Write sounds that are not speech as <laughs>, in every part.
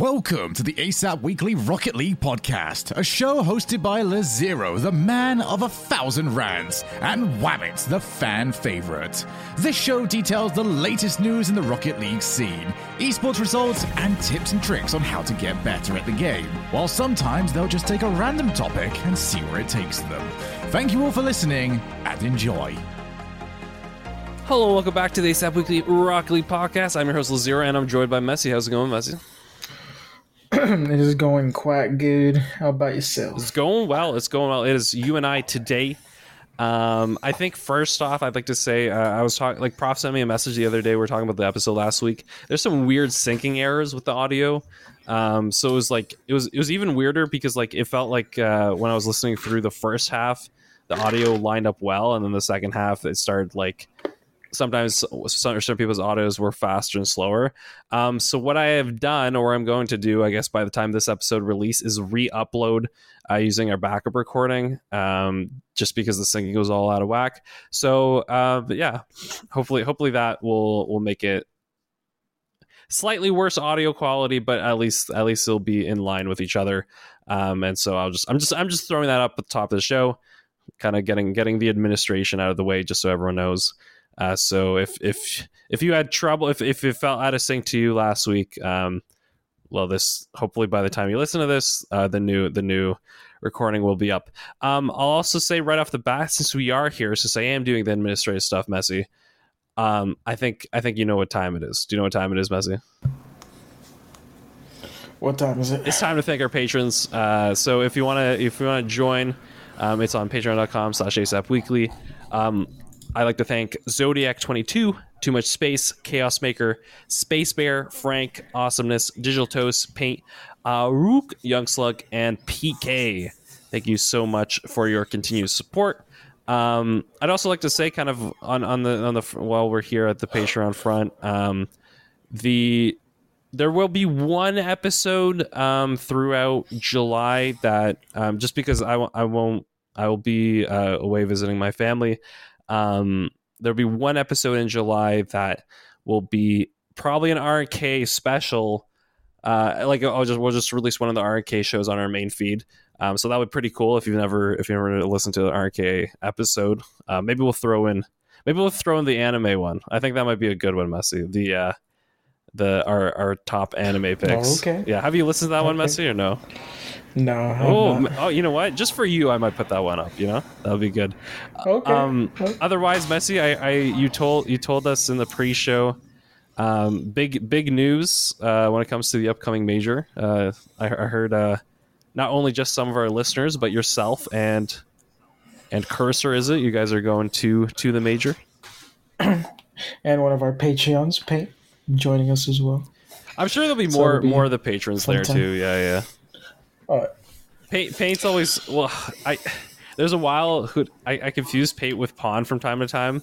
Welcome to the ASAP Weekly Rocket League podcast, a show hosted by Lazero, the man of a thousand rants, and Wabbit, the fan favorite. This show details the latest news in the Rocket League scene, esports results, and tips and tricks on how to get better at the game, while sometimes they'll just take a random topic and see where it takes them. Thank you all for listening, and enjoy. Hello, welcome back to the ASAP Weekly Rocket League podcast. I'm your host Lazero, and I'm joined by Messi. How's it going, Messi? <clears throat> it is going quite good. How about yourself? It's going well. It's going well. It is you and I today. Um, I think first off, I'd like to say uh, I was talking like Prof sent me a message the other day. We are talking about the episode last week. There's some weird syncing errors with the audio. Um, so it was like it was it was even weirder because like it felt like uh, when I was listening through the first half, the audio lined up well, and then the second half it started like sometimes some, some people's autos were faster and slower. Um, so what I have done, or I'm going to do, I guess by the time this episode release, is re-upload uh, using our backup recording, um, just because the syncing goes all out of whack. So, uh, yeah, hopefully, hopefully that will will make it slightly worse audio quality, but at least at least it'll be in line with each other. Um, and so I'll just I'm just I'm just throwing that up at the top of the show, kind of getting getting the administration out of the way, just so everyone knows. Uh, so if if if you had trouble, if if it felt out of sync to you last week, um, well, this hopefully by the time you listen to this, uh, the new the new recording will be up. Um, I'll also say right off the bat, since we are here, since I am doing the administrative stuff, Messi, um, I think I think you know what time it is. Do you know what time it is, Messi? What time is it? It's time to thank our patrons. Uh, so if you want to if you want to join, um, it's on patreon.com slash asap weekly. Um, I'd like to thank Zodiak22, Too Much Space, Chaos Maker, Space Bear, Franc, Awesomeness, Digital Toast, Paint, uh, Rook, Yung slug, and PK. Thank you so much for your continued support. Um, I'd also like to say, kind of on, on the on the while we're here at the Patreon front, um, the there will be one episode um, throughout July that um, just because I w- I won't I will be uh, away visiting my family. Um, there'll be one episode in July that will be probably an RK special. Uh, like I'll just we'll just release one of the RK shows on our main feed. Um, so that would be pretty cool if you've never if you never listened to the RK episode. Uh, maybe we'll throw in maybe we'll throw in the anime one. I think that might be a good one, Messi. The uh, the our our top anime picks. Oh, okay. Yeah. Have you listened to that okay. one, Messi, or no? No. Oh, oh, you know what? Just for you, I might put that one up. You know, that'll be good. Okay. Um, otherwise, Messi, I, I, you told you told us in the pre-show, um, big big news uh, when it comes to the upcoming major. Uh, I, I heard uh, not only just some of our listeners, but yourself and and Cursor. Is it you guys are going to to the major? <coughs> and one of our Patreons, Paint, joining us as well. I'm sure there'll be So more be more of the patrons there sometime. too. Yeah, yeah. All right. Paint, Paint's always well. I there's a while who I, I confuse Paint with Pawn from time to time.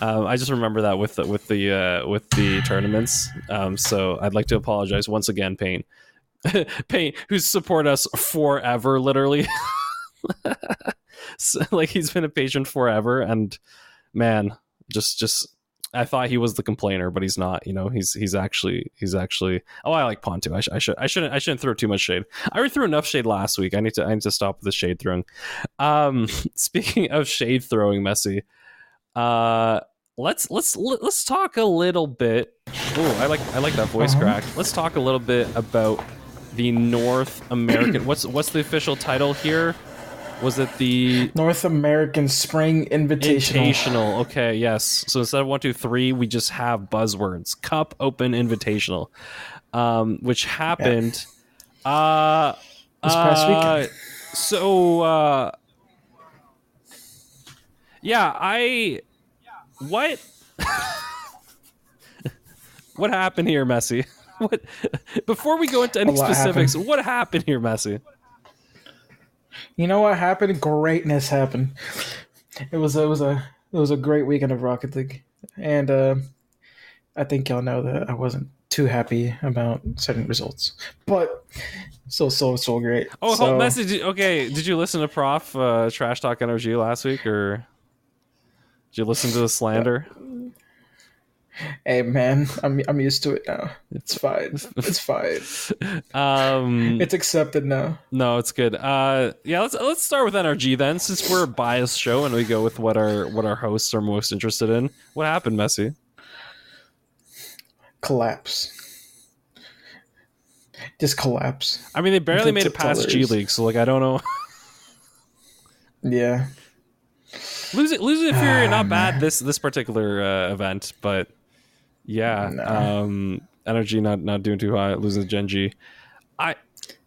Um, I just remember that with the, with the uh, with the tournaments. Um, so I'd like to apologize once again, Paint. <laughs> Paint, who's support us forever, literally. <laughs> so, like he's been a patron forever, and man, just just I thought he was the complainer, but he's not. You know, he's he's actually he's actually. Oh, I like too. I, sh- I should I shouldn't I shouldn't throw too much shade. I already threw enough shade last week. I need to I need to stop the shade throwing. Um, <laughs> speaking of shade throwing, Messi. Uh, let's let's let's talk a little bit. Oh, I like I like that voice Uh-huh. crack. Let's talk a little bit about the North American. what's what's the official title here? Was it the North American Spring Invitational. Invitational. Okay, yes. So instead of one, two, three, we just have buzzwords. Cup Open Invitational, um, which happened. Uh, This past uh, weekend. So, uh, yeah, I. What? <laughs> what happened here, Messi? <laughs> What? Before we go into any specifics, what happened here, Messi? You know what happened? Greatness happened. It was it was a it was a great weekend of Rocket League, and uh, I think y'all know that I wasn't too happy about certain results, but still, so so great. Oh, so, hold message. Okay, did you listen to Prof uh, Trash Talk Energy last week, or did you listen to the slander? Hey man, I'm I'm used to it now. It's fine. It's <laughs> fine. Um, It's accepted now. no, it's good. Uh, yeah, let's let's start with NRG then, since we're a biased show and we go with what our what our hosts are most interested in. What happened, Messi? Collapse. Just collapse. I mean, they barely It's- made it past G. League, so like I don't know. <laughs> Yeah. losing losing to Fury Ah, not bad this this particular uh, event, but yeah, No. um, NRG not not doing too high. Losing to Gen.G. I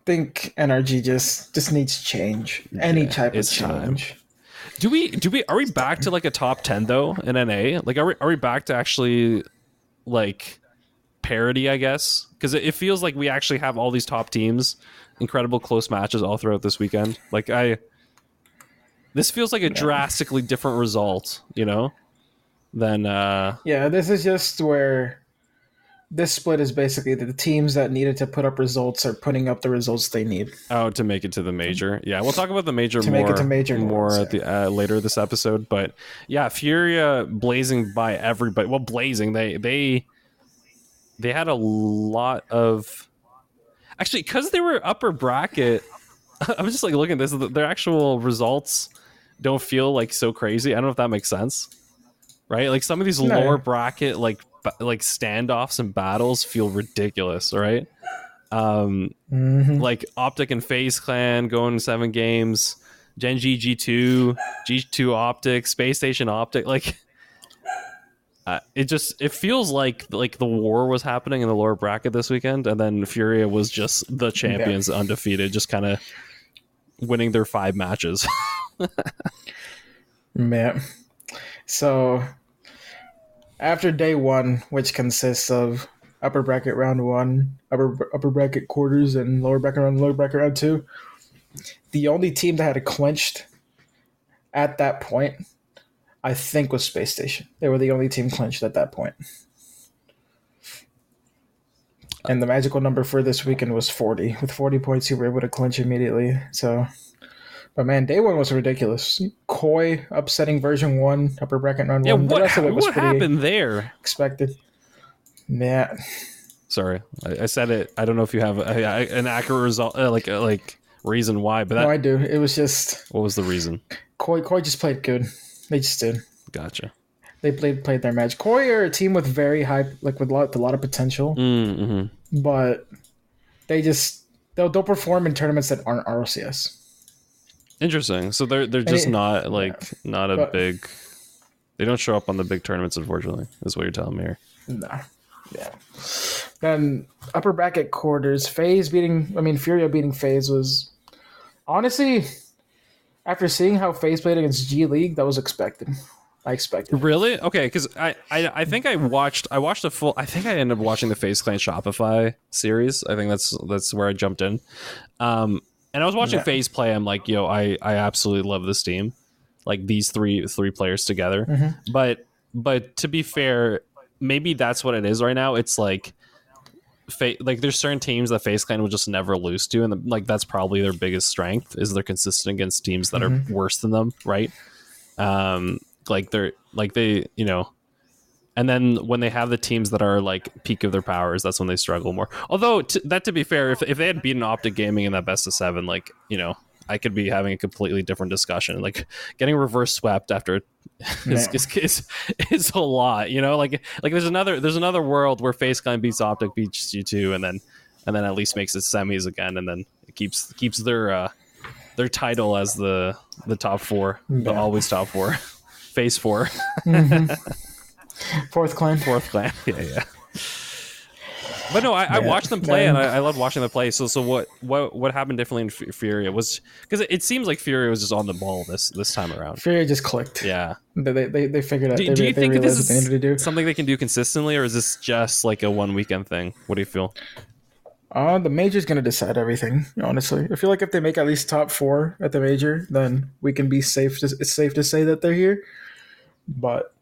think NRG just just needs change. Any Yeah, type of it's time. change. do we do we are we back to like a top ten though in NA? Like are we are we back to actually like parity? I guess because it, it feels like we actually have all these top teams, incredible close matches all throughout this weekend. Like I. This feels like a drastically different result, you know, than uh Yeah, this is just where this split is basically the teams that needed to put up results are putting up the results they need. Oh, to make it to the major. Yeah, we'll talk about the major To more, make it to major more ones, the uh, later this episode. But yeah, Furia blazing by everybody. Well, blazing. They they they had a lot of actually because they were upper bracket. <laughs> I'm just like looking at this. Their actual results don't feel like so crazy. I don't know if that makes sense, right? Like some of these No. lower bracket like like standoffs and battles feel ridiculous, right? Um, hmm like Optic and FaZe Clan going seven games, Gen.G G2, G2 Optic, Space Station Optic, like <laughs> uh, it just it feels like like the war was happening in the lower bracket this weekend, and then Furia was just the champions, undefeated, just kind of winning their five matches. <laughs> Yeah. So after day one, which consists of upper bracket round one, upper upper bracket quarters, and lower bracket round lower bracket round two, the only team that had it clinched at that point, I think, was Space Station. They were the only team clinched at that point. And the magical number for this weekend was 40. With 40 points, you were able to clinch immediately. So but man, day one was ridiculous. Koi upsetting version one, upper bracket round yeah, one. The what rest of it was what happened there? expected. Yeah, Sorry, I, I said it. I don't know if you have a, a- an accurate result, uh, like uh, like reason why, but that, no, I do. It was just what was the reason? Koi. Koi just played good. They just did. Gotcha. They played played their match. Koi are a team with very high, like with a lot, a lot of potential, Mm-hmm. but they just they'll they'll perform in tournaments that aren't RLCS. Interesting. So they're they're just it- not like not a But- big. They don't show up on the big tournaments, unfortunately. Is what you're telling me here. No. Yeah. Then upper bracket quarters, FaZe beating I mean Furia beating FaZe was honestly after seeing how FaZe played against G League, that was expected. I expected. Really? Okay, because I, I I think I watched I watched a full. I think I ended up watching the FaZe Clan Shopify series. I think that's that's where I jumped in. Um, and I was watching Yeah. FaZe play. I'm like, yo, I I absolutely love this team. Like these three three players together. Mm-hmm. But but to be fair, maybe that's what it is right now. It's like. Fa- like there's certain teams that FaZe Clan will just never lose to, and the, like that's probably their biggest strength is they're consistent against teams that Mm-hmm. are worse than them, right? Um, like they're like they you know and then when they have the teams that are like peak of their powers that's when they struggle more. Although t- that to be fair if, if they had beaten optic gaming in that best of seven like you know i could be having a completely different discussion. Like getting reverse swept after <laughs> is, is, is, is a lot you know? Like like there's another there's another world where FaZe clan beats optic beats you two and then and then at least makes it semis again and then it keeps keeps their uh their title as the the top four the always top four. <laughs> Phase four <laughs> Fourth clan. fourth clan. <laughs> yeah, yeah. But no, I, I watched them play, and I, I loved watching them play. So, so what, what, what happened differently in F- Furia was because it, it seems like Furia was just on the ball this this time around. Furia just clicked. Yeah. They, they, they, figured out. Do, they, do you they think this what they to do. is something they can do consistently, or is this just like a one weekend thing? What do you feel? Uh, the major's gonna decide everything. Honestly, I feel like if they make at least top four at the major, then we can be safe. To, it's safe to say that they're here. But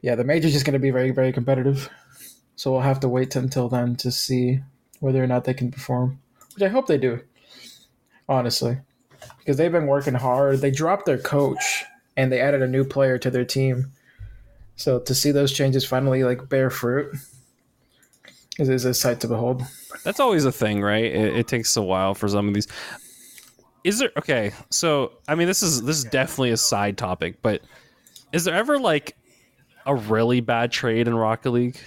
yeah, the major's just going to be very, very competitive. So we'll have to wait until then to see whether or not they can perform, which I hope they do, honestly, because they've been working hard. They dropped their coach and they added a new player to their team. So to see those changes finally like bear fruit is, is a sight to behold. That's always a thing, right? It, it takes a while for some of these. Is there okay? So I mean, this is this is definitely a side topic, but is there ever like a really bad trade in Rocket League?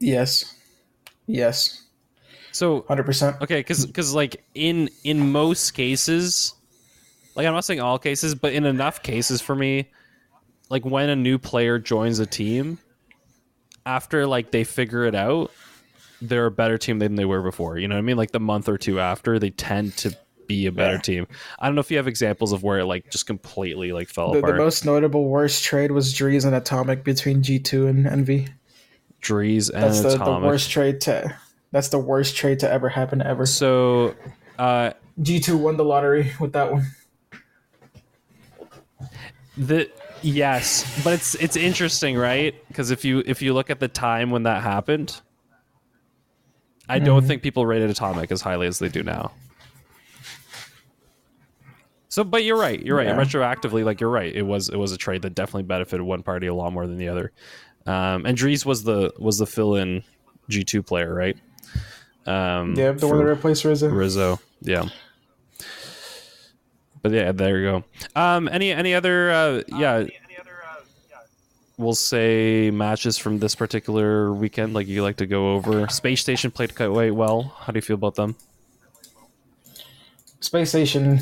Yes. Yes. So 100%. okay, because because like in in most cases, like I'm not saying all cases, but in enough cases for me, like when a new player joins a team, after like they figure it out, they're a better team than they were before. You know what I mean? Like the month or two after, they tend to be a better Yeah. team. I don't know if you have examples of where it like just completely like fell The, the most notable worst trade was Dreaz and Atomic between G2 and Envy. Dreaz and That's the, the worst trade to that's the worst trade to ever happen ever. So, uh, G2 won the lottery with that one. the yes, but it's it's interesting, right? Because if you if you look at the time when that happened, I don't Mm-hmm. think people rated Atomic as highly as they do now. So, but you're right. You're right. Yeah. Retroactively, like you're right. It was it was a trade that definitely benefited one party a lot more than the other. Um, and Dreaz was the was the fill in G two player, right? Um, Yeah, the one that replaced Rizzo. Rizzo. Yeah. But yeah, there you go. Um, any any other uh, yeah. Any other uh we'll say matches from this particular weekend, like you like to go over. Space Station played quite well. How do you feel about them? Space Station,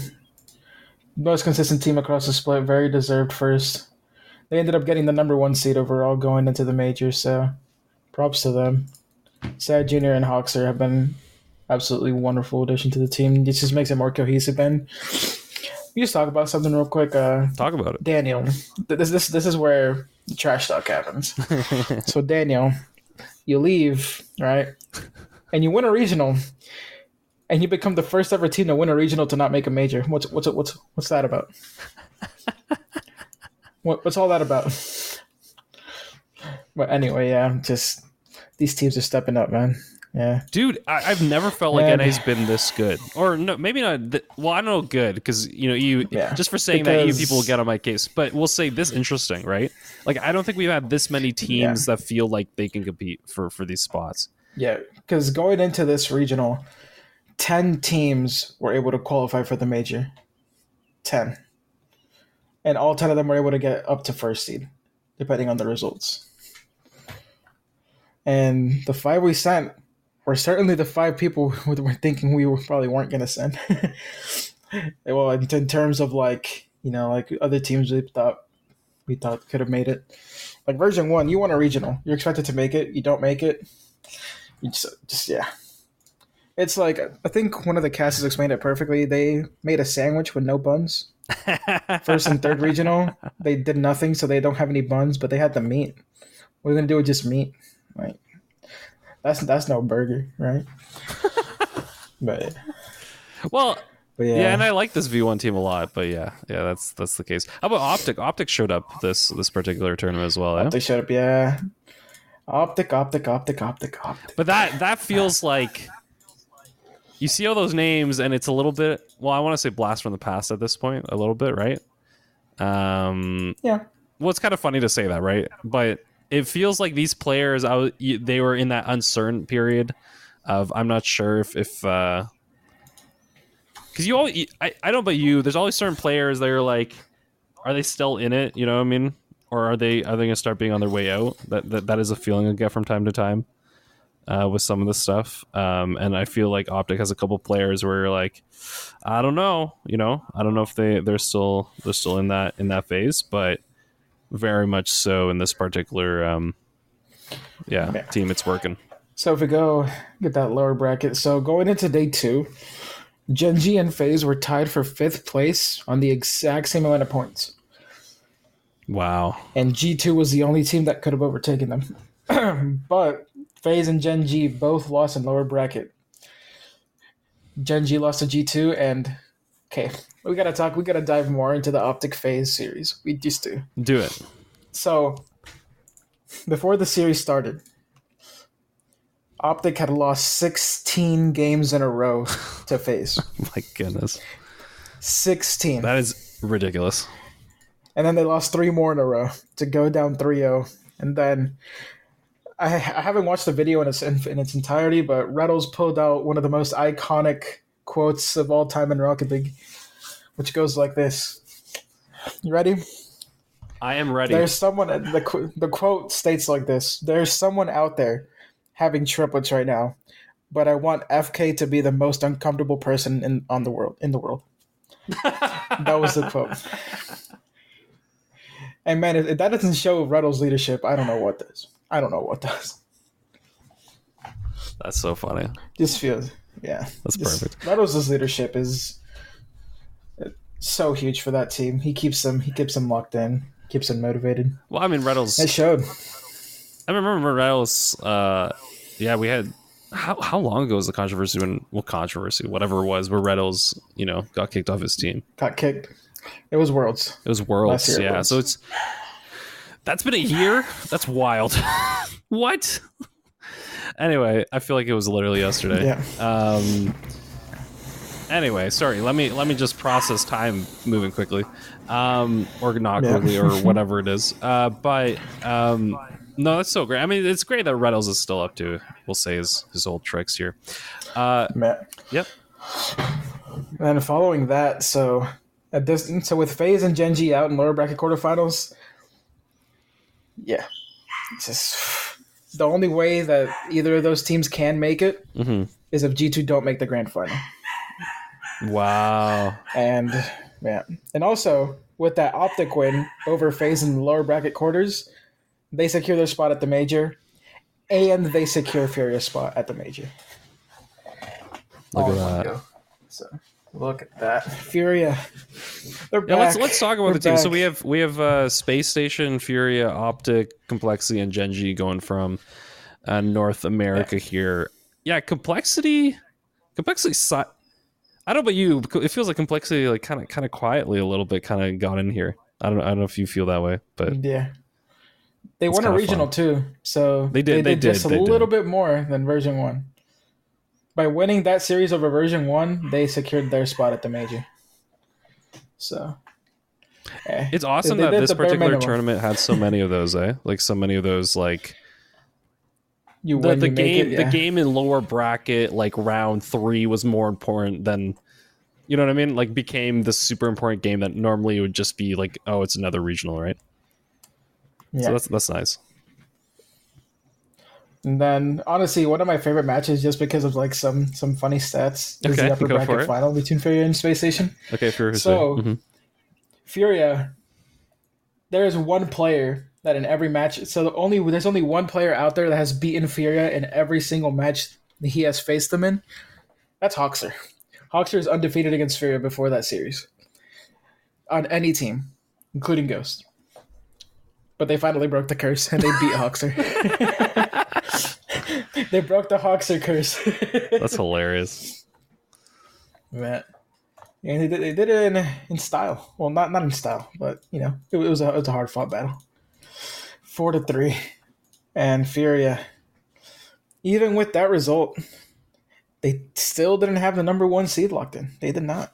most consistent team across the split, very deserved first. They ended up getting the number one seed overall going into the major, so props to them. Sad Junior and Hockser have been absolutely wonderful addition to the team. It just makes it more cohesive. And we just talk about something real quick. Uh, Talk about it. Daniel, this this this is where the trash talk happens. <laughs> so Daniel, you leave right, and you win a regional, and you become the first ever team to win a regional to not make a major. What's what's what's what's that about? <laughs> what, what's all that about? But anyway, yeah, just these teams are stepping up, man. Yeah, Dude, I, I've never felt like Man. NA's been this good, or no, maybe not. Th- well, I don't know good because you know you Yeah, just for saying that you people will get on my case, but we'll say this interesting, right? Like I don't think we've had this many teams that feel like they can compete for for these spots. yeah, because going into this regional, ten teams were able to qualify for the major. Ten, and all ten of them were able to get up to first seed, depending on the results. And the five we sent were certainly the five people <laughs> who were thinking we were probably weren't going to send. <laughs> well, in, in terms of like you know, like other teams we thought we thought could have made it. Like version one, you want a regional. You're expected to make it. You don't make it. You just, just yeah. It's like I think one of the casters explained it perfectly. They made a sandwich with no buns. <laughs> First and third regional, they did nothing, so they don't have any buns, but they had the meat. What are we gonna do with just meat? Like that's that's no burger, right? <laughs> but Well, but yeah. yeah, and I like this V1 team a lot, but yeah, yeah, that's that's the case. How about Optic? Optic showed up this this particular tournament as well, eh? they showed up. Yeah, optic, optic, optic, optic, optic. But that that feels like you see all those names, and it's a little bit. Well, I want to say blast from the past at this point, a little bit, right? Um, Yeah, well, it's kind of funny to say that, right? But it feels like these players, I was, they were in that uncertain period of I'm not sure if if uh, because you always, I I don't know about you. There's always certain players that are like, are they still in it? You know what I mean? Or are they are they gonna start being on their way out? That that, that is a feeling I get from time to time. Uh, with some of this stuff, um, and I feel like Optic has a couple players where you're like, I don't know, you know, I don't know if they they're still they're still in that in that phase, but very much so in this particular um yeah, Yeah. team it's working. So if we go get that lower bracket, so going into day two, Gen.G and FaZe were tied for fifth place on the exact same amount of points, wow. And G two was the only team that could have overtaken them. <clears throat> but FaZe and Gen.G both lost in lower bracket. Gen.G lost to G two, and okay, we gotta talk. We gotta dive more into the Optic FaZe series. We used to. do it So before the series started, Optic had lost 16 games in a row <laughs> to FaZe. Oh my goodness, 16. that is ridiculous. and then they lost three more in a row to go down 3-0 and then I, I haven't watched the video in its in, in its entirety but Reynolds pulled out one of the most iconic quotes of all time in Rocket League which goes like this. You ready? I am ready. there's someone the, the quote states like this there's someone out there having triplets right now but I want FK to be the most uncomfortable person in on the world in the world. <laughs> That was the quote. And man, if, if that doesn't show Reynolds' leadership, I don't know what does. I don't know what does. That's so funny. Just feels, yeah. That's Just- perfect. Reynolds' leadership is uh, so huge for that team. He keeps them. He keeps them locked in. Keeps them motivated. Well, I mean, Reynolds. It showed. I remember Reynolds. Uh, yeah, we had. How, how long ago was the controversy when well controversy whatever it was where Reynolds you know got kicked off his team Got kicked. It was Worlds. it was Worlds year yeah was. so it's that's been a year? That's wild. <laughs> What? Anyway I feel like it was literally yesterday. Yeah. um anyway sorry let me let me just process time moving quickly. Um or not Yeah. quickly or <laughs> whatever it is. Uh but um no that's so great. I mean it's great that reynolds is still up to we'll say his his old tricks here. Uh Matt. yep. And following that, so at this, so with FaZe and Gen.G out in lower bracket quarterfinals, yeah, it's just <sighs> the only way that either of those teams can make it Mhm. is if G two don't make the grand final. wow And yeah, and also with that optic win over FaZe in the lower bracket quarters, they secure their spot at the major, and they secure Furious spot at the major. Look All at that. go. So look at that, Furia. They're Yeah, let's let's talk about We're the team. So we have we have uh, Space Station, Furia, Optic, Complexity, and Gen.G going from uh, North America here. Yeah, Complexity, Complexity. Si- I don't know about you. It feels like Complexity, like kind of kind of quietly a little bit, kind of got in here. I don't I don't know if you feel that way, but Yeah. They won a regional too, so They did, they just did, a they little did. bit more than version one. By winning that series over version one, they secured their spot at the major. So, eh. it's awesome They that this particular tournament had so many of those. Eh, like so many of those like you the, win, the you game it, the game in lower bracket like round three was more important than you know what i mean like became the super important game that normally would just be like oh it's another regional right Yeah. so that's that's nice And then, honestly, one of my favorite matches, just because of like some some funny stats, is Okay, the upper bracket final between Furia and Space Station. okay for So- mhm. Furia, there is one player that in every match. So the only there's only one player out there that has beaten Furia in every single match that he has faced them in. That's Hockser. Hockser is undefeated against Furia before that series on any team, including Ghost. But they finally broke the curse and they beat Hockser. <laughs> <laughs> they broke the Hockser curse. <laughs> that's hilarious Man. And they did, they did it in, in style. Well, not not in style, but you know, it, was a it was a hard fought battle. Four to three, and Furia. Even with that result, they still didn't have the number one seed locked in. They did not.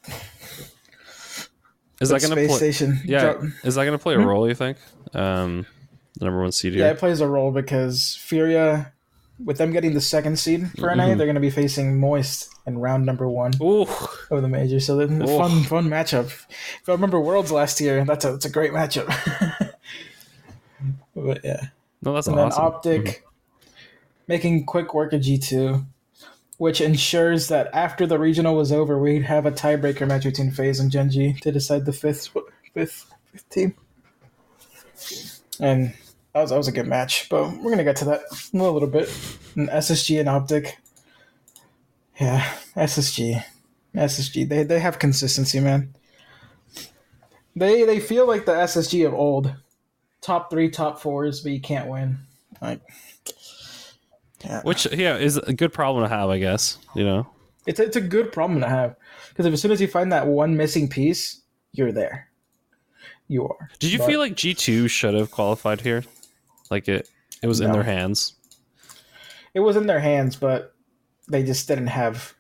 is But that gonna Space play Station? yeah dropped- is that gonna play a Hmm? role you think um the number one seed here. yeah, it plays a role because Furia, with them getting the second seed for NA, Mhm. they're going to be facing Moist in round number one. Ooh, of the major. So then, a fun, fun matchup. If I remember Worlds last year, that's a that's a great matchup. <laughs> but yeah, no that's and awesome then Optic making quick work of G two, which ensures that after the regional was over, we'd have a tiebreaker match between FaZe and Gen.G to decide the fifth fifth fifth team. And that was that was a good match, but we're gonna get to that in a little bit. And SSG and Optic, yeah, SSG, SSG. They they have consistency, man. They they feel like the SSG of old, top three, top fours, but you can't win. Like, yeah, which yeah is a good problem to have i guess you know it's it's a good problem to have because if as soon as you find that one missing piece, you're there. you are. Did you But feel like G two should have qualified here? Like it, it was in their hands. it was in their hands, but they just didn't have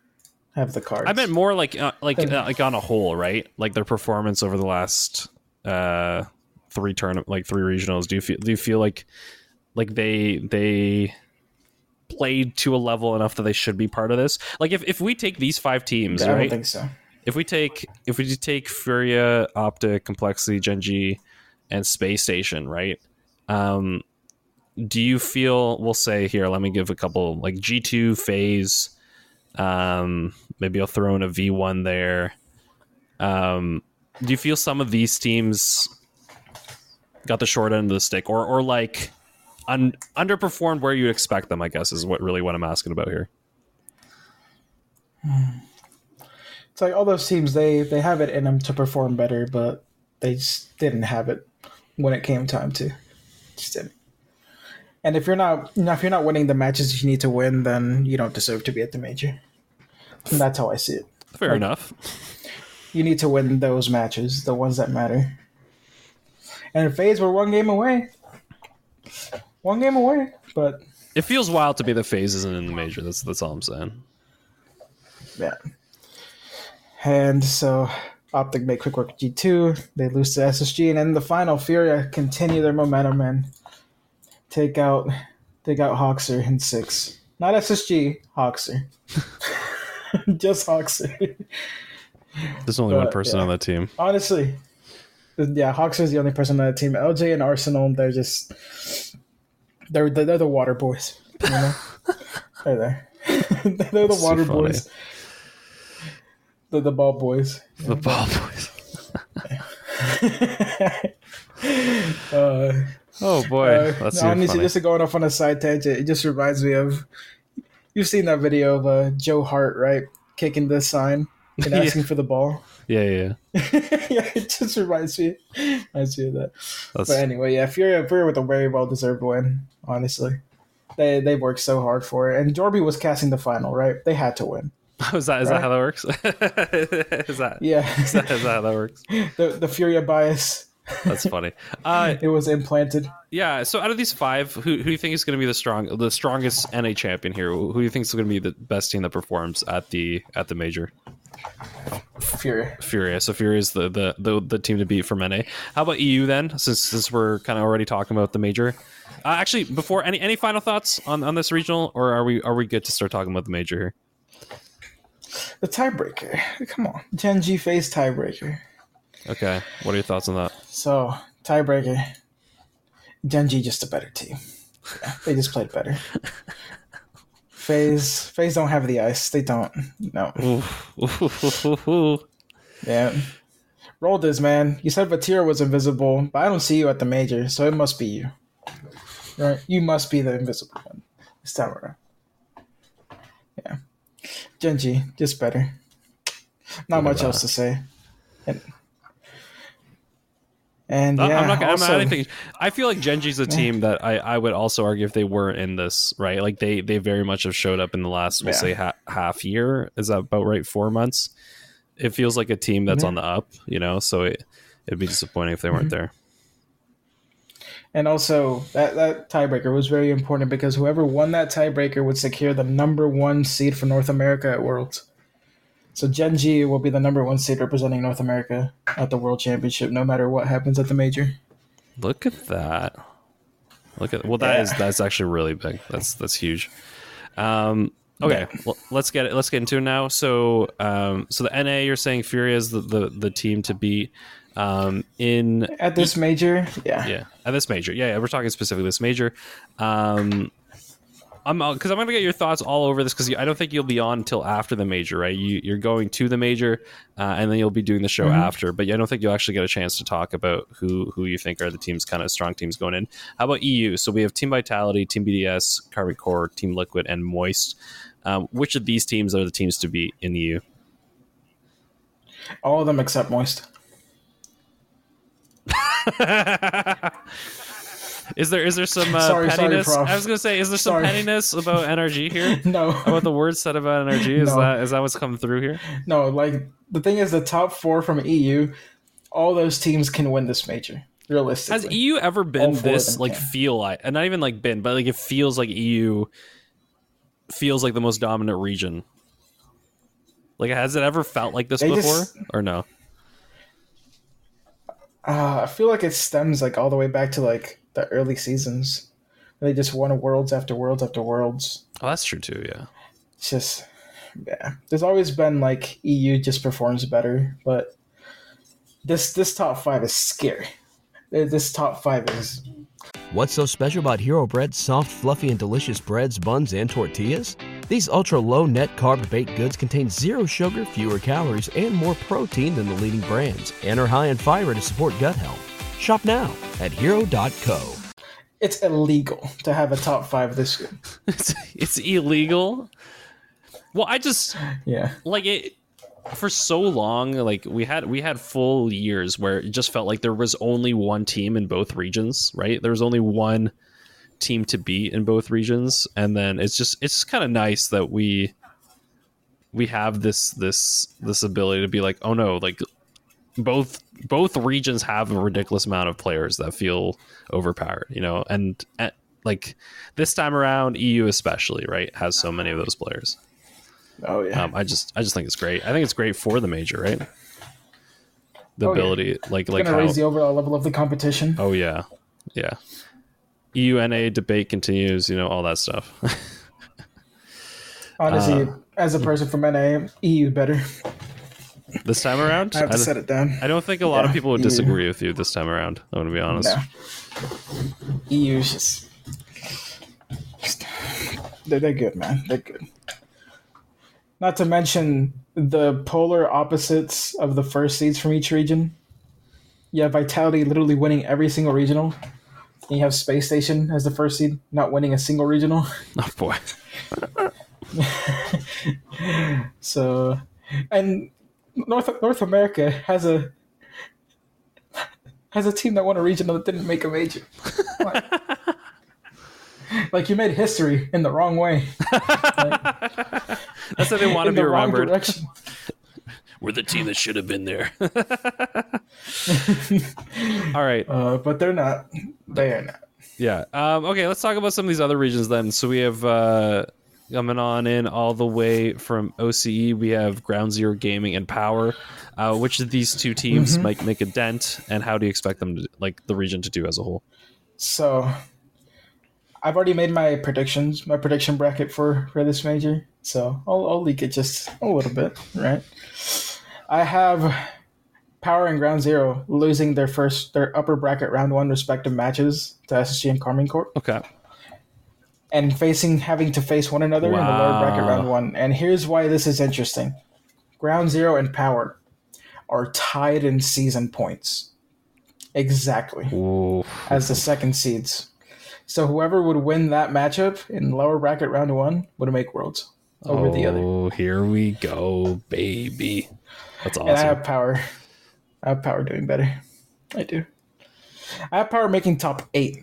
have the cards. I meant more like uh, like uh, like on a whole, right? Like their performance over the last uh three turn like three regionals. Do you feel do you feel like like they they played to a level enough that they should be part of this? Like if if we take these five teams, right? I don't think so. if we take if we take Furia, Optic, Complexity, Gen.G, and Space Station, right? Um, do you feel? We'll say here. Let me give a couple like G two FaZe. Um, maybe I'll throw in a V one there. Um, do you feel some of these teams got the short end of the stick, or or like un- underperformed where you expect them? I guess is what really what I'm asking about here. It's like all those teams they they have it in them to perform better, but they just didn't have it when it came time to. Just didn't. And if you're not, you know, if you're not winning the matches you need to win, then you don't deserve to be at the major. And that's how I see it. Fair enough. You need to win those matches, the ones that matter. And FaZe we're one game away. One game away, but It feels wild to be the FaZe isn't in the major. That's that's all I'm saying. Yeah. And so Optic make quick work G2. They lose to SSG. And in the final, Furia continue their momentum and take out take out Hockser in six. Not SSG, Hockser. <laughs> Just Hockser. There's only one person yeah. on that team. Honestly. Yeah, Hockser is the only person on that team. LJ and Arsenal, they're just they're they're the water boys. You know? <laughs> they're there. <laughs> they're the That's water funny. boys. The the ball boys. The ball boys. uh, Oh boy, uh, no, honestly, just going off on a side tangent, it just reminds me of you've seen that video of uh, Joe Hart, right? Kicking the sign and <laughs> Yeah. asking for the ball. Yeah, yeah, yeah. <laughs> yeah, it just reminds me reminds me of that. That's, But anyway, yeah, Fury Fury with a very well deserved win, honestly. They they worked so hard for it. And Jorby was casting the final, right? They had to win. <laughs> is that is that how that works? is that Yeah. is that, is that how that works? the the Furia bias. That's funny. Uh, It was implanted. yeah. So out of these five, who who do you think is going to be the strong the strongest NA champion here? Who do you think is going to be the best team that performs at the at the major? Furia. Furia. So Furia is the, the the the team to beat from NA. How about EU then? Since since we're kind of already talking about the major. Uh, actually, before any any final thoughts on, on this regional, or are we are we good to start talking about the major here? The tiebreaker. Come on. Gen G FaZe tiebreaker. Okay, what are your thoughts on that? So, tiebreaker. G just a better team. Yeah, they just played better. <laughs> FaZe FaZe don't have the ice. They don't. No. <laughs> Yeah. Roll this, man. You said Vatira was invisible, but I don't see you at the major, so it must be you. Right? You must be the invisible one this time around. Yeah. Gen.G, just better. Not Look much else to say. And, and yeah, I'm not. gonna- I'm not anything. I feel like Gen.G's a team that I, I would also argue if they weren't in this right, like they they very much have showed up in the last we'll Yeah. say ha- half year. Is that about right? Four months. It feels like a team that's Yeah. on the up, you know. So it it'd be disappointing if they Mm-hmm. weren't there. And also, that, that tiebreaker was very important because whoever won that tiebreaker would secure the number one seed for North America at Worlds. So Gen.G will be the number one seed representing North America at the World Championship, no matter what happens at the major. Look at that. Look at well, that is Yeah. that's actually really big. That's that's huge. Um, okay, well, let's get it. Let's get into it now. So, um, so the NA, you're saying Furia is the, the the team to beat. Um, in At this major, yeah. yeah, at this major, yeah, yeah we're talking specifically this major. Um, I'm because I'm gonna get your thoughts all over this because I don't think you'll be on until after the major, right? You, you're going to the major, uh, and then you'll be doing the show after. But I don't think you'll actually get a chance to talk about who who you think are the teams, kind of strong teams going in. How about EU? So we have Team Vitality, Team BDS, Karmine Corp, Team Liquid, and Moist. Um, which of these teams are the teams to beat in EU? All of them except Moist. <laughs> Is there is there some uh, Sorry, sorry, pettiness? Prof. I was gonna say, is there some Sorry. pettiness about NRG here? <laughs> No, about the words said about NRG? Is No. that is that what's coming through here? no. Like the thing is, the top four from EU all those teams can win this major. Realistically, Has EU ever been All four of this like can. feel like, and not even like been, but like it feels like EU feels like the most dominant region. Like, has it ever felt like this They before, just- or no? Uh, I feel like it stems like all the way back to like the early seasons. They just won worlds after worlds after worlds. Oh, that's true too. Yeah. It's just yeah. There's always been like EU just performs better, but this this top five is scary. This top five is What's so special about Hero Bread's soft, fluffy, and delicious breads, buns, and tortillas? These ultra low net carb baked goods contain zero sugar, fewer calories, and more protein than the leading brands, and are high in fiber to support gut health. Shop now at hero.co. it's illegal to have a top five this good. <laughs> it's, it's illegal. Well, I just Yeah. like it for so long. Like we had we had full years where it just felt like there was only one team in both regions. Right, there was only one team to beat in both regions, and then it's just it's kind of nice that we we have this this this ability to be like, oh no, like both both regions have a ridiculous amount of players that feel overpowered, you know, and, like this time around, EU especially, right, has so many of those players. Oh yeah. Um, I just I just think it's great. I think it's great for the major, right? The Oh, yeah. ability, like like gonna how. raise the overall level of the competition. oh yeah, yeah. EUNA debate continues. You know all that stuff. <laughs> Honestly, uh, as a person from NA, EU better. This time around, I have to don't- set it down. I don't think a lot of people would disagree with you this time around. I'm gonna be honest. No. EU's just, just they're, they're good, man. They're good. Not to mention the polar opposites of the first seeds from each region. You have Vitality literally winning every single regional. And you have Space Station as the first seed, not winning a single regional. <laughs> Oh boy. <laughs> So, and North North America has a has a team that won a regional that didn't make a major. Like, <laughs> like you made history in the wrong way, <laughs> That's how they want to be remembered. <laughs> We're the team that should have been there. All right. Uh, but they're not. They are not. Yeah. Um, okay, let's talk about some of these other regions then. So we have uh, coming on in all the way from OCE, we have Ground Zero Gaming and Power. Uh, which of these two teams Mm-hmm. might make a dent, and how do you expect them to like the region to do as a whole? So, I've already made my predictions, my prediction bracket for for this major. So I'll, I'll leak it just a little bit, right? I have Power and Ground Zero losing their first their upper bracket round one respective matches to SSG and Karmine Corp, Okay. And facing having to face one another in the lower bracket round one. And here's why this is interesting: Ground Zero and Power are tied in season points, exactly Ooh. as the second seeds. So whoever would win that matchup in lower bracket round one would make worlds over the other. Oh, here we go, baby. That's awesome. And I have power. I have power doing better. I do. I have power making top eight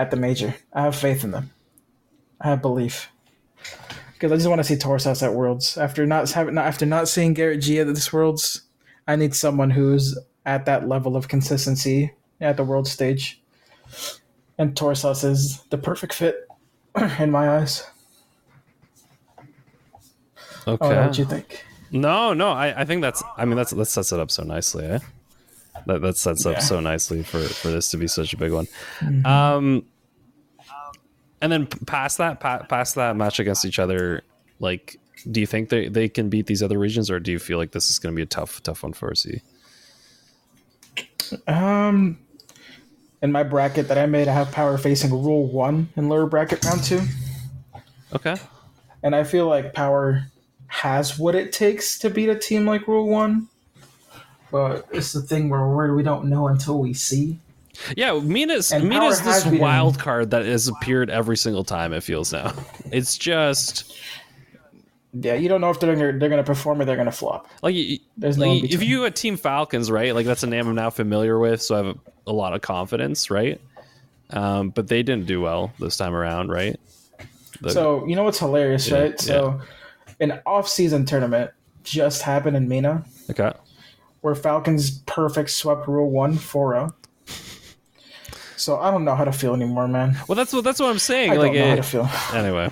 at the major. I have faith in them. I have belief. Because I just want to see Torsos at Worlds. After not having, not after not seeing Garrett G at this Worlds, I need someone who's at that level of consistency at the world stage. And Torsos is the perfect fit <clears throat> in my eyes. Don't Okay. what do you think. No, no, I, I think that's. I mean, that's that sets it up so nicely. Eh? That that sets up so nicely for for this to be such a big one. Um, and then past that, pa- past that match against each other, like, do you think they they can beat these other regions, or do you feel like this is going to be a tough tough one for OC? Um, in my bracket that I made, I have power facing rule one in lower bracket round two, Okay. and I feel like power has what it takes to beat a team like rule one. But it's the thing where we don't know until we see. Yeah, MENA's And MENA's this has been- wild card that has appeared every single time. It feels now. <laughs> It's just Yeah, you don't know if they're gonna, they're going to perform or they're going to flop. like There's no like, if you had Team Falcons, right? Like that's a name I'm now familiar with, so I have a, a lot of confidence, right? Um, but they didn't do well this time around, right? The- So you know what's hilarious, Yeah, right? So an off-season tournament just happened in Mina okay, where Falcons perfect swept Rule 1 4 0. So I don't know how to feel anymore, man. Well, that's what that's what I'm saying. I like, don't know how eh, to feel. <laughs> anyway,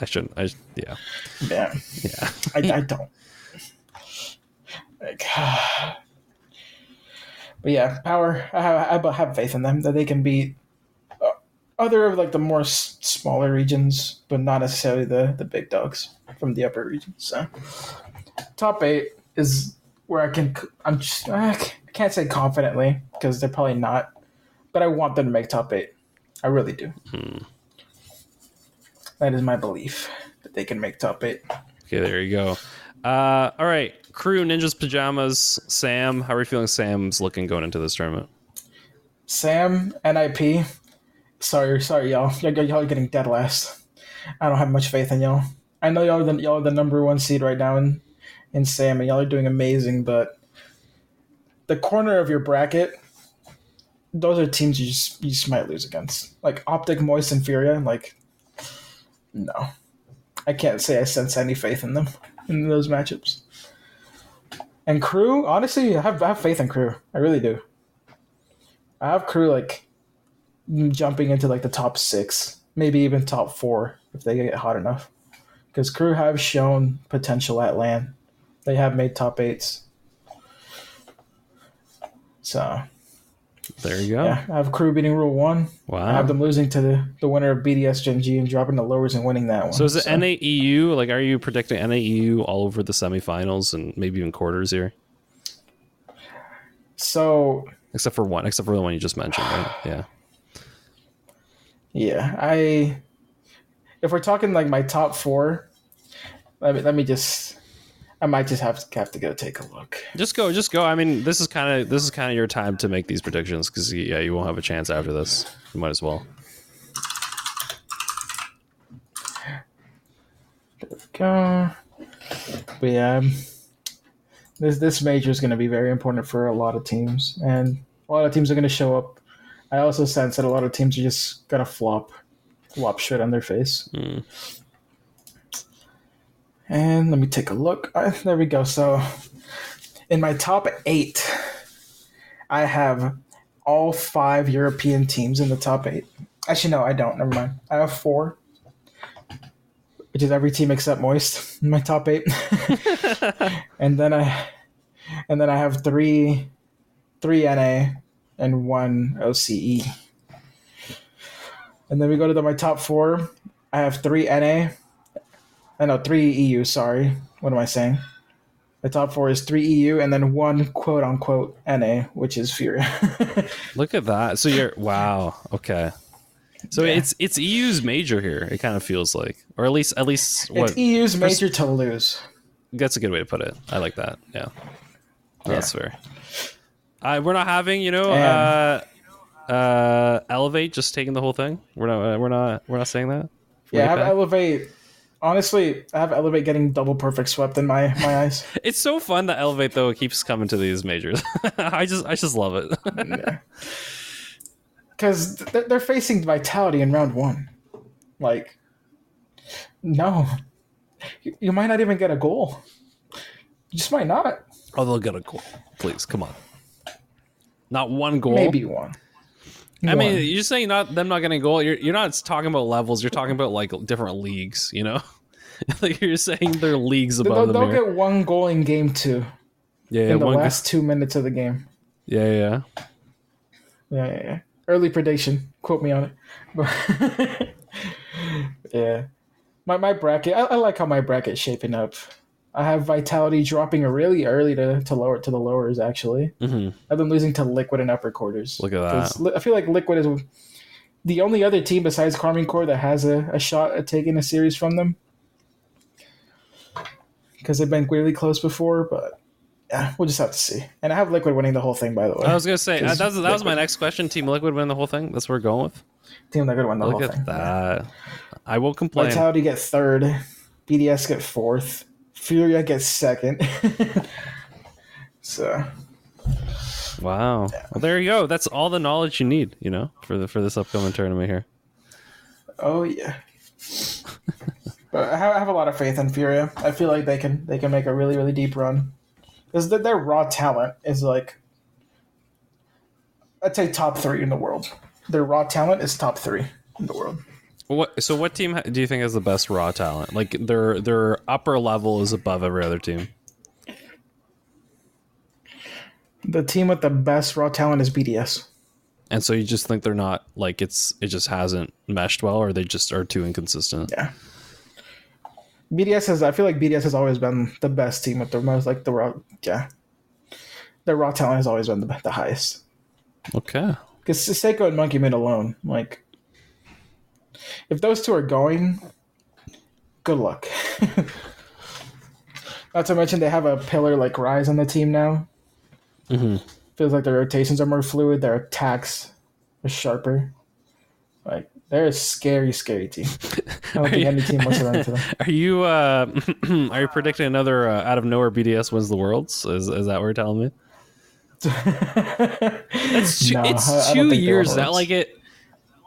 I shouldn't. I yeah, Yeah. yeah. I, I don't. Like, <sighs> but yeah, power. I have, I have faith in them that they can beat uh, other of like the more s- smaller regions, but not necessarily the the big dogs from the upper regions. So top eight is where I can. I'm just I can't say confidently because they're probably not, but I want them to make top eight. I really do. That is my belief that they can make top eight. Okay, there you go. Uh, all right, crew ninjas pajamas. Sam, how are you feeling? Sam's looking going into this tournament. Sam, NIP. Sorry, sorry, y'all. Y'all, y'all are getting dead last. I don't have much faith in y'all. I know y'all are the, y'all are the number one seed right now in, in Sam, and y'all are doing amazing, but the corner of your bracket, those are teams you just, you just might lose against. Like Optic, Moist, Furia, like, no. I can't say I sense any faith in them in those matchups. And Crew, honestly, I have, I have faith in Crew. I really do. I have crew like jumping into like the top six, maybe even top four if they get hot enough. Because crew have shown potential at LAN. They have made top eights. So There you go. yeah, I have crew beating rule one. Wow. I have them losing to the, the winner of BDS Gen.G and dropping the lowers and winning that one. So is it NAEU? Like, are you predicting NAEU all over the semifinals and maybe even quarters here? So Except for one, except for the one you just mentioned, right? <sighs> Yeah. Yeah, I. If we're talking like my top four, let me let me just. I might just have to have to go take a look. Just go, just go. I mean, this is kind of this is kind of your time to make these predictions because yeah, you won't have a chance after this. You might as well. Go. But yeah, um, this this major is going to be very important for a lot of teams, and a lot of teams are going to show up. I also sense that a lot of teams are just going to flop, flop shit on their face. Hmm. And let me take a look. Uh, there we go. So, in my top eight, I have all five European teams in the top eight. Actually, no, I don't. Never mind. I have four, which is every team except Moist in my top eight. <laughs> and then I, and then I have three, three NA, and one OCE. And then we go to the, my top four. I have three NA. I know three EU. Sorry, what am I saying? The top four is three EU and then one quote unquote NA, which is Furia. <laughs> Look at that. So you're wow. Okay. So Yeah. it's it's EU's major here. It kind of feels like, or at least at least what it's EU's major to lose. that's a good way to put it. I like that. Yeah, that's fair. Uh, we're not having you know uh, uh, elevate just taking the whole thing. We're not uh, we're not we're not saying that. Yeah, I have Elevate. Honestly, I have Elevate getting double perfect swept in my my <laughs> eyes. It's so fun that elevate though keeps coming to these majors. <laughs> I just I just love it. Because they're they're facing Vitality in round one. Like, no. You- You might not even get a goal. You just might not. oh, they'll get a goal, please. Come on. Not one goal. Maybe one. I mean, you're saying not them not getting a goal. You're you're not talking about levels. You're talking about like different leagues. You know, <laughs> like you're saying they're leagues above they'll, them. they'll get one goal in game two yeah, yeah, in the last two minutes of the game. yeah, yeah. Yeah, yeah, yeah. Early prediction. Quote me on it. <laughs> Yeah, my my bracket. I, I like how my bracket's shaping up. I have Vitality dropping really early to, to lower to the lowers. Actually, hmm I've been losing to Liquid and upper quarters. Look at that. I feel like Liquid is the only other team besides Karmine Corp that has a, a shot at taking a series from them. Because they've been really close before, but yeah, we'll just have to see. And I have Liquid winning the whole thing, by the way. I was gonna say uh, that was, that was my next question. Team Liquid win the whole thing. That's what we're going with. Team Liquid win the Look whole at thing. that. I will complain. Vitality get third, BDS get fourth, Furia gets second. <laughs> so Wow. Well, there you go. That's all the knowledge you need. You know, for the for this upcoming tournament here. Oh yeah. <laughs> but I have, a lot of faith in Furia. I feel like they can they can make a really really deep run. is that their raw talent is like I'd say top three in the world. Their raw talent is top three in the world. What? So, what team do you think has the best raw talent? Like their their upper level is above every other team. The team with the best raw talent is BDS. And so you just think they're not like it's it just hasn't meshed well, or they just are too inconsistent. Yeah. BDS has I feel like BDS has always been the best team with the most like the raw yeah. Their raw talent has always been the, the highest. Okay. Because Seikoo and M0nkey M00n alone, like, if those two are going, good luck. <laughs> Not to mention they have a pillar like Rise on the team now. Mm-hmm. Feels like their rotations are more fluid. Their attacks are sharper. Like they're a scary, scary team. I don't think any team wants to run into them. <laughs> Are you uh <clears throat> are you predicting another uh, out of nowhere BDS wins the worlds? Is is that what you're telling me? <laughs> It's two, No, it's I- I don't two years now. Like it,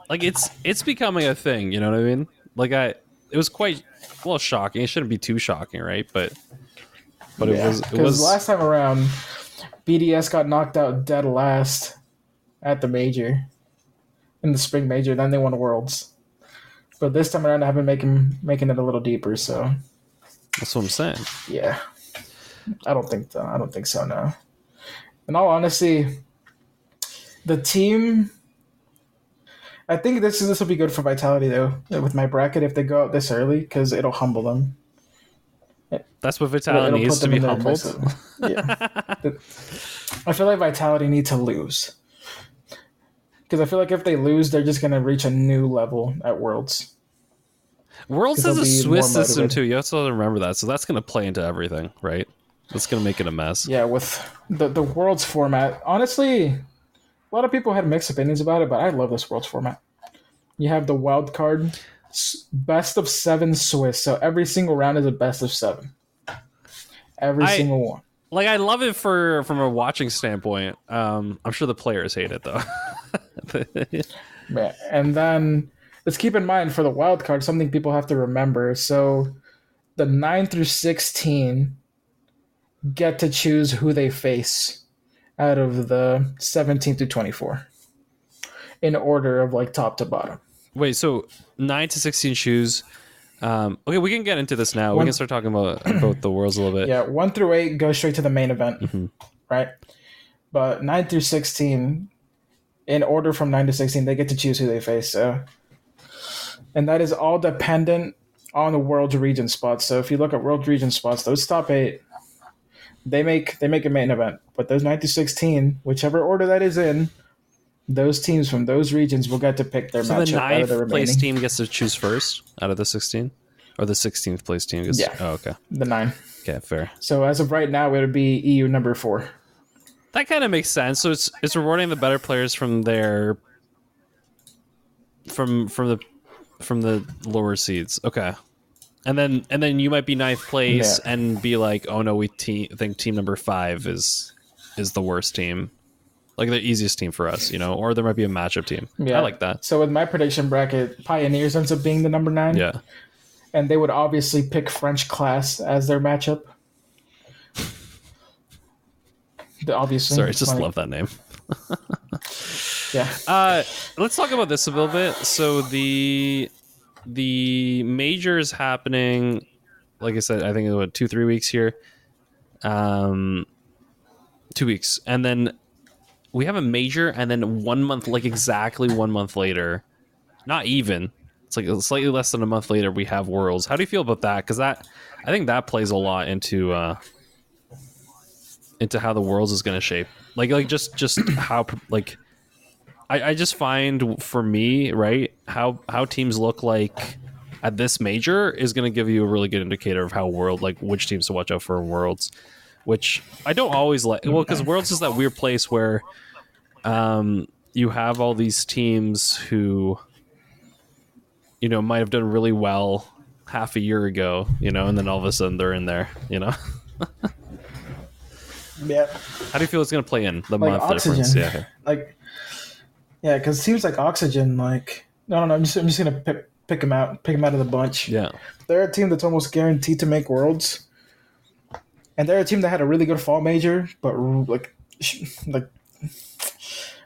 like it's it's becoming a thing. You know what I mean? Like I, it was quite well shocking. It shouldn't be too shocking, right? But but it was it was last time around, BDS got knocked out dead last at the major, in the spring major. Then they won Worlds, but this time around, I've been making making it a little deeper. So that's what I'm saying. yeah, I don't think so. I don't think so. No. In all honesty, the team. I think this is this will be good for Vitality though with my bracket if they go out this early because it'll humble them. That's what Vitality needs to be humbled. Yeah. <laughs> I feel like Vitality need to lose. Because I feel like if they lose, they're just going to reach a new level at Worlds. Worlds has a they'll be more Swiss system too. You also have to remember that. So that's going to play into everything, right? That's going to make it a mess. Yeah, with the, the Worlds format. Honestly, a lot of people had mixed opinions about it, but I love this Worlds format. You have the wild card, best of seven Swiss. So every single round is a best of seven. Every I- single one. Like I love it for from a watching standpoint. Um, I'm sure the players hate it though. <laughs> <laughs> Yeah, and then let's keep in mind for the wild card something people have to remember. So the nine through sixteen get to choose who they face out of the seventeen through twenty four, in order of like top to bottom. Wait, so nine to sixteen choose Um, okay, we can get into this now. we can start talking about <clears throat> about the worlds a little bit. Yeah, one through eight go straight to the main event, right? But nine through sixteen, in order from nine to sixteen, they get to choose who they face. So, and that is all dependent on the world region spots. So if you look at world region spots, those top eight, they make they make a main event. But those nine to sixteen, whichever order that is in, those teams from those regions will get to pick their So the matchup out of ninth the remaining. place team gets to choose first out of the sixteen, or the sixteenth place team gets. Yeah. Oh, okay. The nine. Okay, fair. So as of right now, it would be EU number four. That kind of makes sense. So it's it's rewarding the better players from their from from the from the lower seeds. Okay. And then and then you might be ninth place Yeah. and be like, oh no, we te- think team number five is is the worst team, like the easiest team for us, you know. Or there might be a matchup team. Yeah, I like that. So with my prediction bracket, Pioneers ends up being the number nine. Yeah. And they would obviously pick French class as their matchup. The- obviously. Sorry, I just like, love that name. <laughs> Yeah. <laughs> Uh, let's talk about this a little bit. So the the major is happening. Like I said, I think what two three weeks here. Um, two weeks, and then we have a major, and then one month, like exactly one month later, not even. It's like slightly less than a month later, we have Worlds. How do you feel about that? Because that I think that plays a lot into uh, into how the Worlds is going to shape. Like like just just <clears throat> how like I, I just find for me, right, how how teams look like at this major is going to give you a really good indicator of how world like which teams to watch out for in worlds, which I don't always like. Well, because worlds is that weird place where um, you have all these teams who you know might have done really well half a year ago, you know, and then all of a sudden they're in there, you know. <laughs> Yeah. How do you feel it's going to play in the Like month oxygen. difference? Yeah. <laughs> Like, yeah, because it seems like Oxygen, like, no, no, no, I'm just, I'm just going to pick, pick them out, pick them out of the bunch. Yeah. They're a team that's almost guaranteed to make Worlds. and they're a team that had a really good fall major, but like like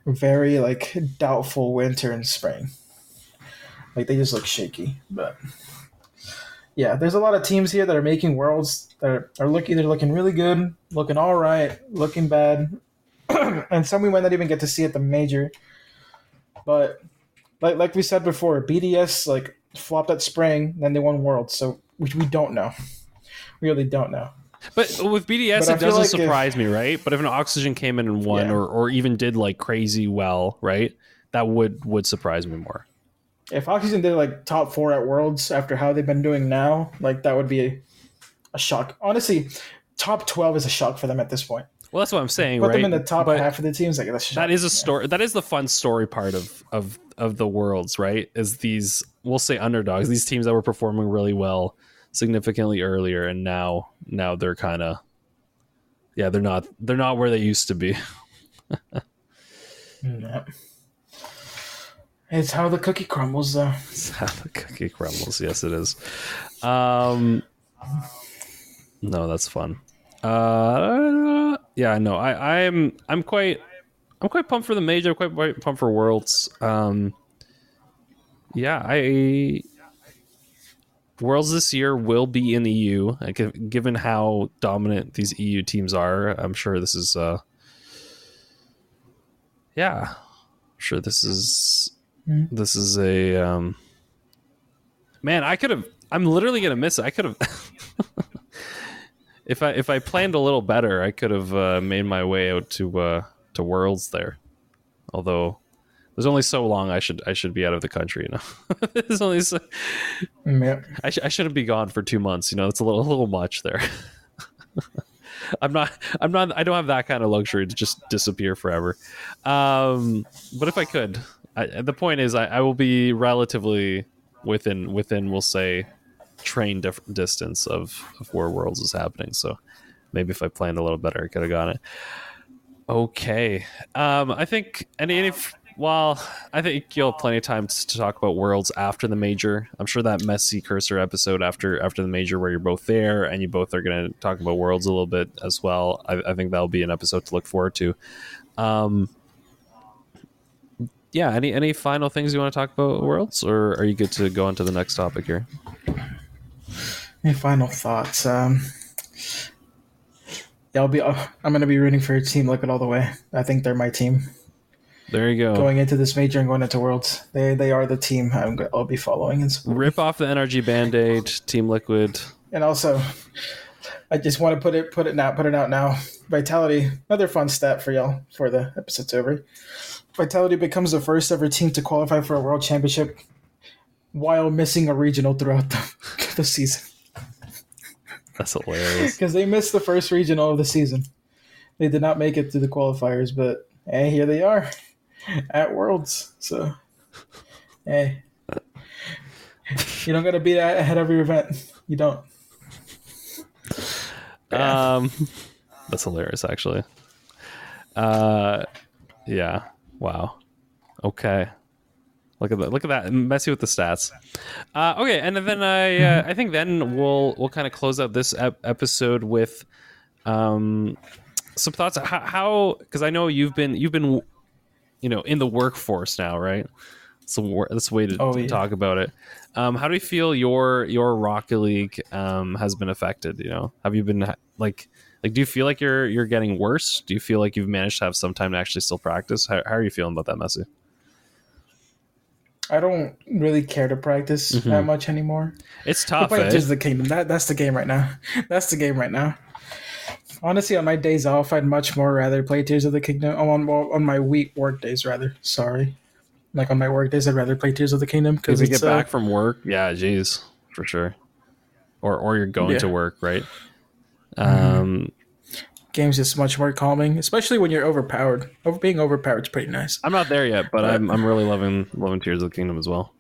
very like doubtful winter and spring. Like they just look shaky, but yeah, there's a lot of teams here that are making worlds that are, are looking either looking really good, looking all right, looking bad, <clears throat> and some we might not even get to see at the major. But like like we said before, BDS like flopped at spring, then they won worlds, so which we don't know. We really don't know. But with BDS, But it doesn't like if- surprise me, right? But if an Oxygen came in and won, Yeah. or, or even did like crazy well, right? That would would surprise me more. If Oxygen did like top four at Worlds after how they've been doing now, like that would be a, a shock. Honestly, top twelve is a shock for them at this point. Well, that's what I'm saying, Put right? them in the top But half of the teams, like that's that is a story. That is the fun story part of of of the worlds, right? Is these we'll say underdogs, these teams that were performing really well significantly earlier, and now now they're kind of yeah, they're not they're not where they used to be. <laughs> Mm, yeah. It's how the cookie crumbles, though. It's how the cookie crumbles. Yes, it is. Um, no, that's fun. Uh, yeah, no, I, I'm, I'm quite, I'm quite pumped for the major. Quite, quite pumped for Worlds. Um, yeah, I Worlds this year will be in the EU. Like, given how dominant these EU teams are, I'm sure this is. Uh, yeah, I'm sure this is this is a um man i could have i'm literally gonna miss it. I could have <laughs> if i if i planned a little better i could have uh, made my way out to uh to worlds there. Although there's only so long i should i should be out of the country you know? <laughs> There's only so, Yeah. I, sh- I shouldn't be gone for two months you know? It's a little a little much there. <laughs> I'm not i'm not i don't have that kind of luxury to just disappear forever. Um but if i could I, the point is I, I will be relatively within within we'll say train dif- distance of, of where worlds is happening. So maybe if i planned a little better i could have got it. Okay um i think any, any well i think you'll have plenty of time to talk about worlds after the major. I'm sure that messy cursor episode after after the major where you're both there and you both are going to talk about worlds a little bit as well i, I think that'll be an episode to look forward to. Um yeah any any final things you want to talk about worlds or are you good to go on to the next topic here Any final thoughts? Um, yeah, I'll be. Uh, I'm gonna be rooting for your team. Look it all the way. I think they're my team there you go going into this major and going into worlds. They they are the team I'm. I'll be following and supporting. rip off the NRG band-aid team liquid And also, I just want to put it put it now put it out now. Vitality, another fun stat for y'all for the episode's over. Vitality becomes the first ever team to qualify for a world championship while missing a regional throughout the, <laughs> the season that's hilarious because they missed the first regional of the season. They did not make it to the qualifiers, but hey, here they are at Worlds. So, hey, you don't got to be that ahead of your event. You don't. Um, <laughs> that's hilarious, actually. Uh, yeah. Wow. Okay. Look at that. Look at that. Messy with the stats. Uh, okay, and then I uh, I think then we'll we'll kind of close out this ep- episode with um some thoughts how because I know you've been you've been you know in the workforce now, right? So wor- that's a way to, Oh, to yeah. talk about it. Um, how do you feel your your Rocket League um, has been affected? You know, have you been like like do you feel like you're you're getting worse? Do you feel like you've managed to have some time to actually still practice? How, how are you feeling about that, Messi? I don't really care to practice Mm-hmm. that much anymore. It's tough. play Eh? Tears of the Kingdom. That that's the game right now. <laughs> That's the game right now. Honestly, on my days off, I'd much more rather play Tears of the Kingdom. Oh, on on my week work days, rather. Sorry, like on my work days, I'd rather play Tears of the Kingdom Because it's get uh, back from work, yeah, jeez, for sure. Or or you're going Yeah. to work, right? Um, game's is much more calming, especially when you're overpowered. Over being overpowered is pretty nice. I'm not there yet, but I'm I'm really loving loving Tears of the Kingdom as well.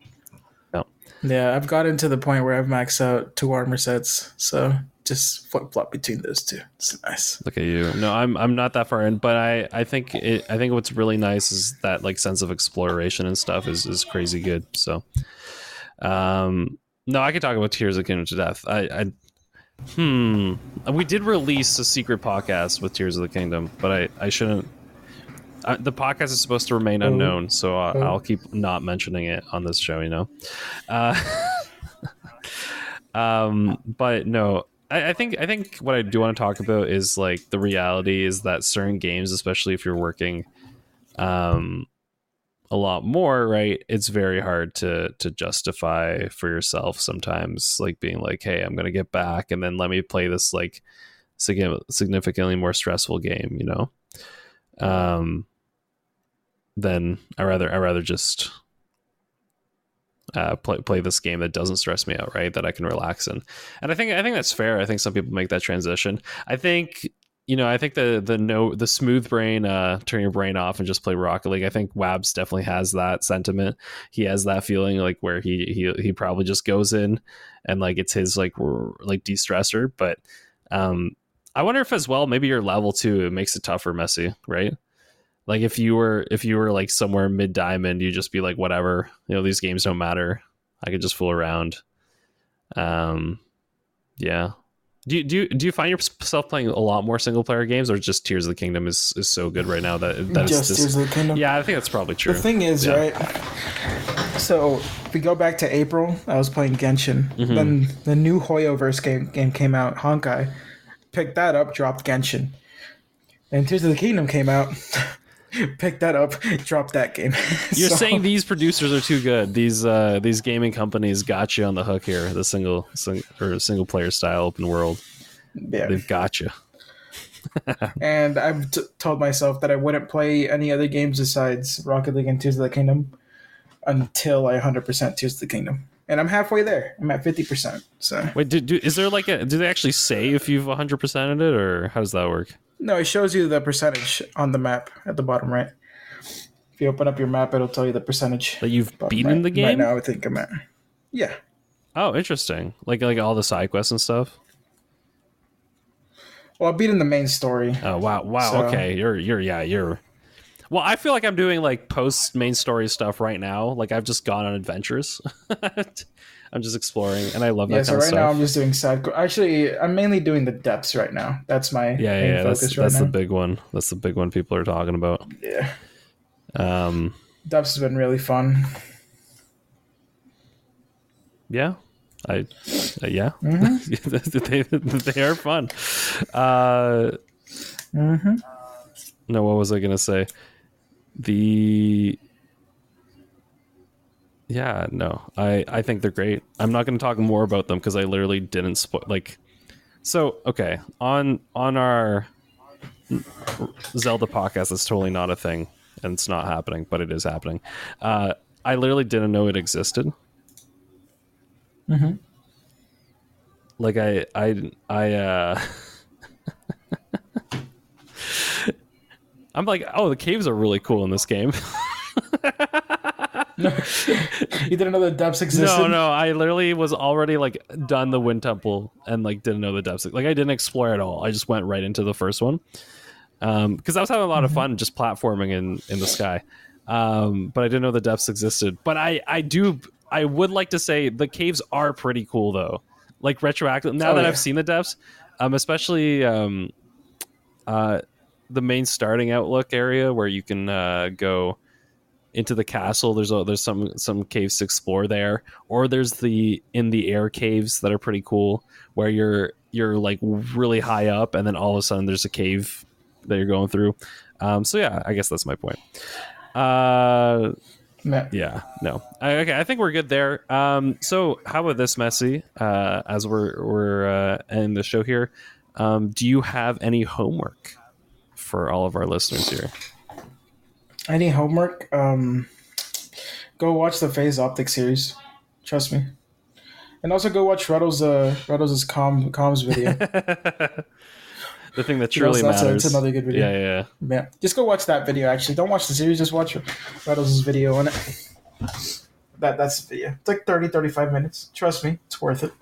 Yeah. Yeah, I've gotten to the point where I've maxed out two armor sets, so just flip flop between those two. It's nice. Look at you. No, I'm I'm not that far in, but I I think it I think what's really nice is that like sense of exploration and stuff is is crazy good. So, um, no, I could talk about Tears of the Kingdom to death. I I Hmm. We did release a secret podcast with Tears of the Kingdom, but I I shouldn't. Uh, the podcast is supposed to remain unknown, so uh, Oh. I'll keep not mentioning it on this show. You know. Uh, <laughs> um. But no. I, I think I think what I do want to talk about is like the reality is that certain games, especially if you're working, um, a lot more, right? It's very hard to to justify for yourself sometimes, like being like, "Hey, I'm gonna get back, and then let me play this like significantly more stressful game," you know. Um, then I rather I rather just uh, play play this game that doesn't stress me out, right? That I can relax in, and I think I think that's fair. I think some people make that transition. I think you know, I think the the no the smooth brain, uh, turn your brain off and just play Rocket League. I think Wabs definitely has that sentiment. He has that feeling like where he he he probably just goes in and like it's his like like de stressor. But um, I wonder if as well maybe your level two it makes it tougher, messy, right? Like if you were if you were like somewhere mid diamond, you just be like whatever, you know, these games don't matter. I could just fool around. Um, yeah. Do you, do you, do you find yourself playing a lot more single player games, or just Tears of the Kingdom is, is so good right now that that just just Tears of the Kingdom. yeah, I think that's probably true. The thing is, Yeah. right? So if we go back to April, I was playing Genshin. Mm-hmm. Then the new Hoyoverse game, game came out, Honkai. Picked that up, dropped Genshin. And Tears of the Kingdom came out. <laughs> <laughs> Picked that up, <laughs> drop that game. <laughs> You're So- saying these producers are too good. These uh, these gaming companies got you on the hook here. The single sing, or single player style open world, yeah. they've got you. And I've t- told myself that I wouldn't play any other games besides Rocket League and Tears of the Kingdom until I 100% Tears of the Kingdom. And I'm halfway there. I'm at 50%. So Wait, do, do, is there like a? Do they actually say if you've 100 percented it, or how does that work? No, it shows you the percentage on the map at the bottom right. If you open up your map, it'll tell you the percentage. That you've beaten right. the game. Right now, I think I'm at. Yeah. Oh, interesting. Like like all the side quests and stuff. Well, I beat in the main story. Oh wow, wow. So- Okay, you're you're yeah you're. Well, I feel like I'm doing like post main story stuff right now. Like I've just gone on adventures. <laughs> I'm just exploring, and I love that Yeah, so right of now stuff. I'm just doing side. Actually, I'm mainly doing the depths right now. That's my yeah, main yeah, That's right that's now. the big one. That's the big one people are talking about. yeah, Um, depths has been really fun. yeah, I, uh, yeah, Mm-hmm. <laughs> they they are fun. Uh, Mm-hmm. no, what was I gonna say? The yeah, no, I I think they're great. I'm not gonna talk more about them because I literally didn't spoil. Like, so okay on on our Zelda podcast, that's totally not a thing, and it's not happening, but it is happening. Uh, I literally didn't know it existed. Mhm. Like I I I uh. <laughs> I'm like, oh, the caves are really cool in this game. <laughs> You didn't know the depths existed? No, no, I literally was already like done the Wind Temple and like didn't know the depths. Like I didn't explore at all. I just went right into the first one Um 'cause because I was having a lot of fun just platforming in in the sky. Um, but I didn't know the depths existed. But I I do I would like to say the caves are pretty cool though. Like retroactive. Now Oh, that yeah. I've seen the depths, um, especially um, uh, the main starting outlook area where you can uh, go into the castle. There's a, there's some some caves to explore there, or there's the in the air caves that are pretty cool, where you're you're like really high up, and then all of a sudden there's a cave that you're going through. Um, so yeah, I guess that's my point. Uh, Man. yeah, no. I, okay, I think we're good there. Um, so how about this, Messi? Uh, as we're we're uh, ending the show here, um, do you have any homework for all of our listeners here? Any homework? Um, go watch the FaZe Optic series. Trust me. And also go watch Ruddle's uh Ruddle's com comms video. <laughs> the thing that You know, truly so that's a- matters. that's another good video. Yeah, yeah, yeah. yeah, just go watch that video. Actually, don't watch the series. Just watch Ruddle's video on it. That that's the video. It's like 30, 35 minutes. Trust me, it's worth it.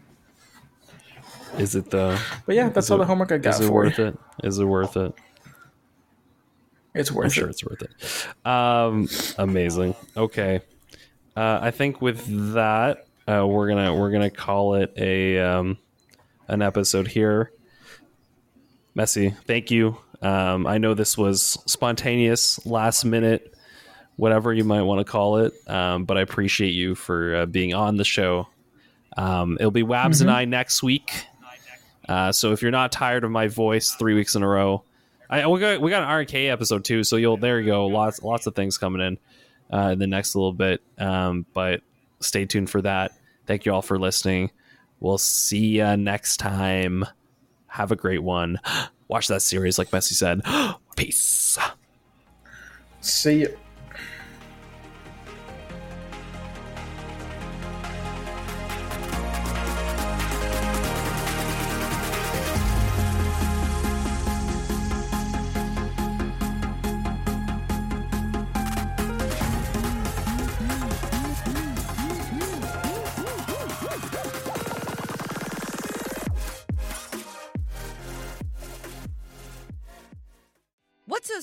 Is it though? But yeah, that's all it- the homework I got Is it for worth you. it? Is it worth it? It's worth. It. I'm sure it. it's worth it. Um, amazing. Okay, uh, I think with that, uh, we're gonna we're gonna call it a um, an episode here. Messy, thank you. Um, I know this was spontaneous, last minute, whatever you might want to call it, um, but I appreciate you for uh, being on the show. Um, it'll be Wabs mm-hmm. and I next week. Uh, so if you're not tired of my voice three weeks in a row, I, we got we got an RK episode too. So you'll there you go. Lots lots of things coming in uh, in the next little bit. Um, but stay tuned for that. Thank you all for listening. We'll see you next time. Have a great one. <gasps> Watch that series, like Messi said. <gasps> Peace. See you.